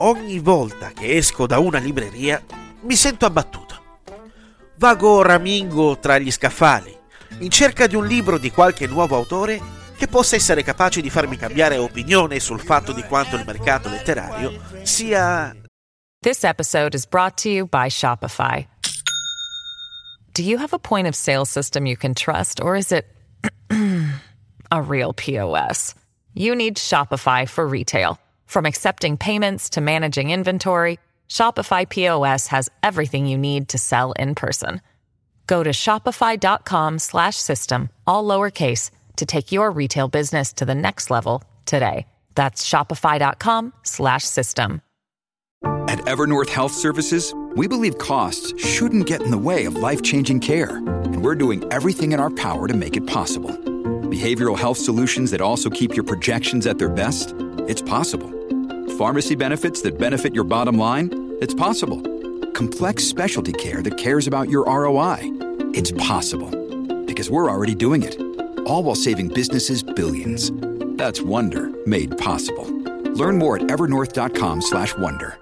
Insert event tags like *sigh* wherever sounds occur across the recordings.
Ogni volta che esco da una libreria mi sento abbattuto. Vago ramingo tra gli scaffali, in cerca di un libro di qualche nuovo autore che possa essere capace di farmi cambiare opinione sul fatto di quanto il mercato letterario sia... This episode is brought to you by Shopify. Do you have a point of sale system you can trust, or is it *clears throat* a real POS? You need Shopify for retail. From accepting payments to managing inventory, Shopify POS has everything you need to sell in person. Go to shopify.com slash system, all lowercase, to take your retail business to the next level today. That's shopify.com slash system. At Evernorth Health Services, we believe costs shouldn't get in the way of life-changing care, and we're doing everything in our power to make it possible. Behavioral health solutions that also keep your projections at their best? It's possible. Pharmacy benefits that benefit your bottom line? It's possible. Complex specialty care that cares about your ROI? It's possible. Because we're already doing it. All while saving businesses billions. That's Wonder made possible. Learn more at evernorth.com/wonder.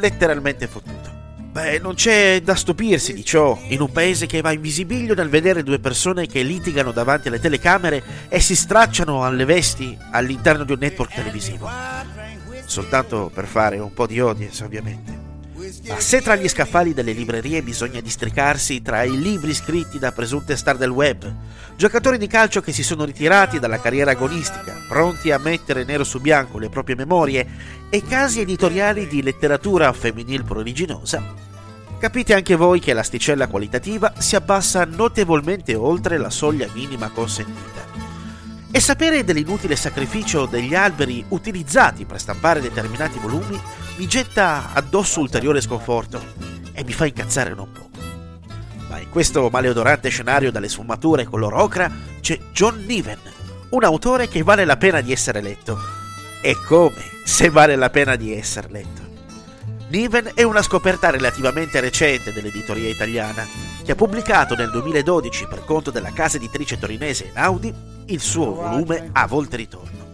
letteralmente fottuto. Beh, non c'è da stupirsi di ciò in un paese che va in visibilio nel vedere due persone che litigano davanti alle telecamere e si stracciano alle vesti all'interno di un network televisivo. Soltanto per fare un po' di audience, ovviamente. Ma se tra gli scaffali delle librerie bisogna districarsi tra i libri scritti da presunte star del web, giocatori di calcio che si sono ritirati dalla carriera agonistica, pronti a mettere nero su bianco le proprie memorie, e casi editoriali di letteratura femminil prodiginosa, capite anche voi che l'asticella qualitativa si abbassa notevolmente oltre la soglia minima consentita. E sapere dell'inutile sacrificio degli alberi utilizzati per stampare determinati volumi mi getta addosso ulteriore sconforto e mi fa incazzare non poco. Ma in questo maleodorante scenario dalle sfumature color ocra c'è John Niven, un autore che vale la pena di essere letto. E come se vale la pena di essere letto. Niven è una scoperta relativamente recente dell'editoria italiana, che ha pubblicato nel 2012 per conto della casa editrice torinese Einaudi il suo volume A volte ritorno.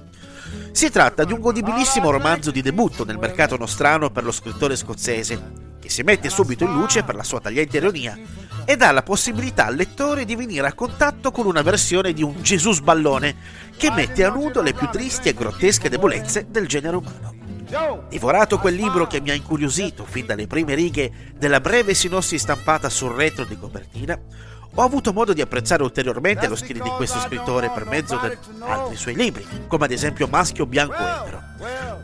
Si tratta di un godibilissimo romanzo di debutto nel mercato nostrano per lo scrittore scozzese, che si mette subito in luce per la sua tagliente ironia e dà la possibilità al lettore di venire a contatto con una versione di un Gesù sballone che mette a nudo le più tristi e grottesche debolezze del genere umano. Divorato quel libro che mi ha incuriosito fin dalle prime righe della breve sinossi stampata sul retro di copertina, ho avuto modo di apprezzare ulteriormente lo stile di questo scrittore per mezzo di altri suoi libri, come ad esempio Maschio Bianco Ebro.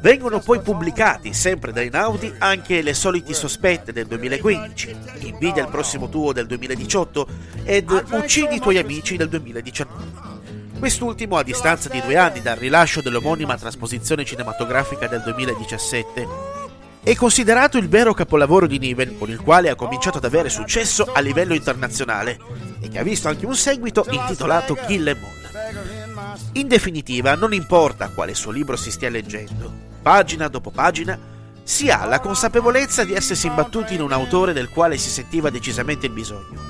Vengono poi pubblicati, sempre da Einaudi, anche Le soliti sospette del 2015, Invidia il prossimo tuo del 2018 ed Uccidi i tuoi amici del 2019. Quest'ultimo a distanza di due anni dal rilascio dell'omonima trasposizione cinematografica del 2017. È considerato il vero capolavoro di Niven, con il quale ha cominciato ad avere successo a livello internazionale e che ha visto anche un seguito intitolato Kill Em All. In definitiva, non importa quale suo libro si stia leggendo, pagina dopo pagina, si ha la consapevolezza di essersi imbattuti in un autore del quale si sentiva decisamente il bisogno.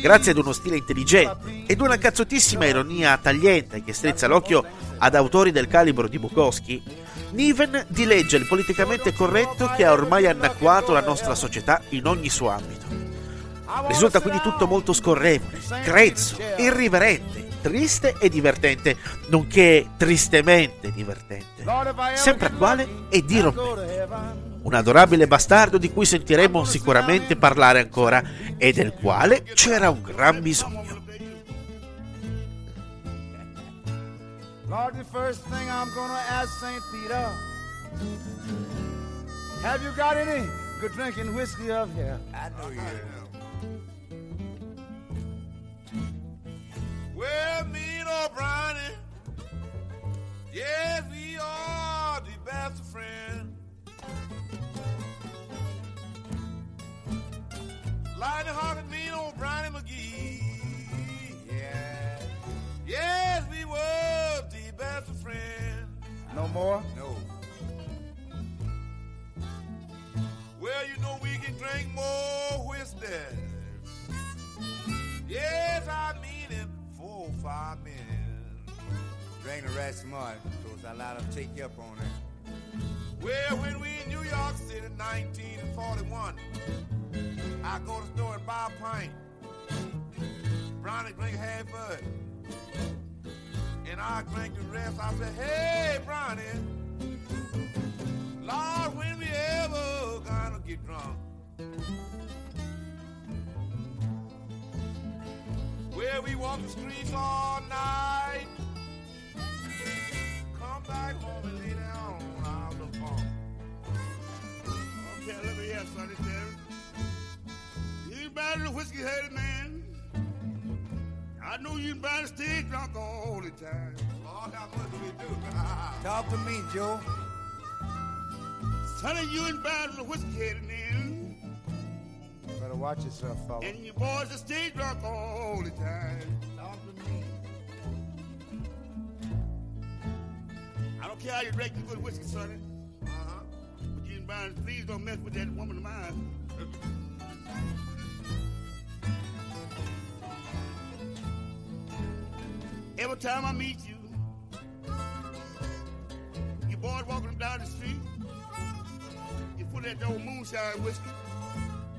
Grazie ad uno stile intelligente ed una cazzottissima ironia tagliente che strizza l'occhio ad autori del calibro di Bukowski, Niven dileggia il politicamente corretto che ha ormai annacquato la nostra società in ogni suo ambito. Risulta quindi tutto molto scorrevole, grezzo, irriverente, triste e divertente, nonché tristemente divertente, sempre attuale e dirompente. un adorabile bastardo di cui sentiremo sicuramente parlare ancora e del quale c'era un gran bisogno. Lord, the first thing I'm gonna ask St. Peter, have you got any good drinking whiskey up here? I know you have. Well, me and O'Brien, yes, we are the best of friends. Lightning hearted No more? No. Well, you know we can drink more whiskey. Yes, I mean it four, or five minutes. Drink the right smart, because I let them take you up on it. Well, when we in New York City, 1941, I go to the store and buy a pint. Brownie drink half of it. And I drank the rest. I said, hey, Brownie, Lord, when we ever gonna get drunk? Where we walk the streets all night. Come back home and lay down on the phone. Okay, let me hear Sonny Terry. You bad little whiskey headed man. I know you better stay drunk all the time. Lord, how much do we do? *laughs* Talk to me, Joe. Sonny, you ain't bad whiskey in. Better watch yourself, fella. And you boys are stay drunk all the time. Talk to me. I don't care how you drink the good whiskey, sonny. Uh-huh. But you and please don't mess with that woman of mine. Time I meet you, you boys walking down the street, you put that old moonshine whiskey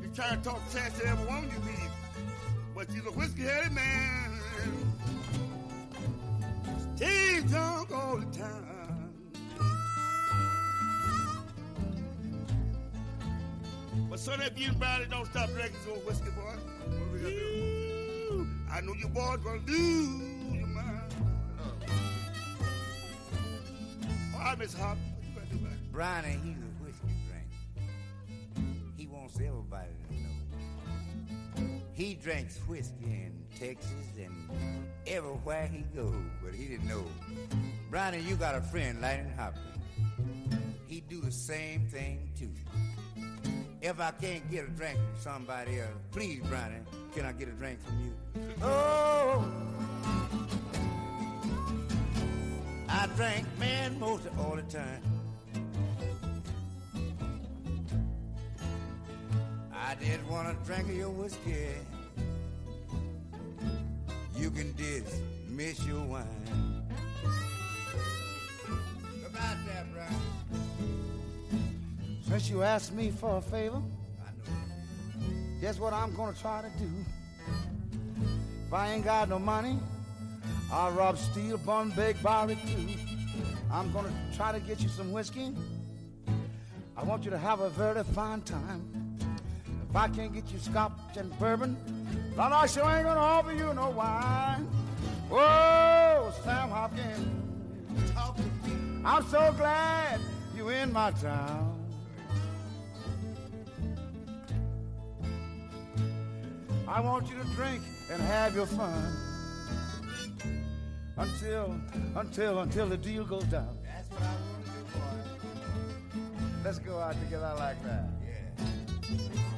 you try to talk trash to every woman you meet. But you're a whiskey-headed man. Stay drunk all the time. But so that you and don't stop drinking so whiskey, boy. What we gonna do? I know your boy's gonna do I miss Hop. Brownie, he's a whiskey drink. He wants everybody to know. he drinks whiskey in Texas and everywhere he goes, but he didn't know. Brownie, you got a friend, Lightnin' Hopkins. He do the same thing too. If I can't get a drink from somebody else, please, Brownie, can I get a drink from you? *laughs* Oh, I drink man most all the time. I did want a drink of your whiskey. You can dismiss your wine. About that, Brian. Since you asked me for a favor, guess what I'm gonna try to do. If I ain't got no money, I'll rob, steal, bun, bake, barbecue. I'm gonna try to get you some whiskey. I want you to have a very fine time. If I can't get you scotch and bourbon, Lord, I sure ain't gonna offer you no wine. Whoa, Sam Hopkins, I'm so glad you are in my town. I want you to drink and have your fun until, until, until the deal goes down. That's what I want to do, boy. Let's go out together like that. Yeah.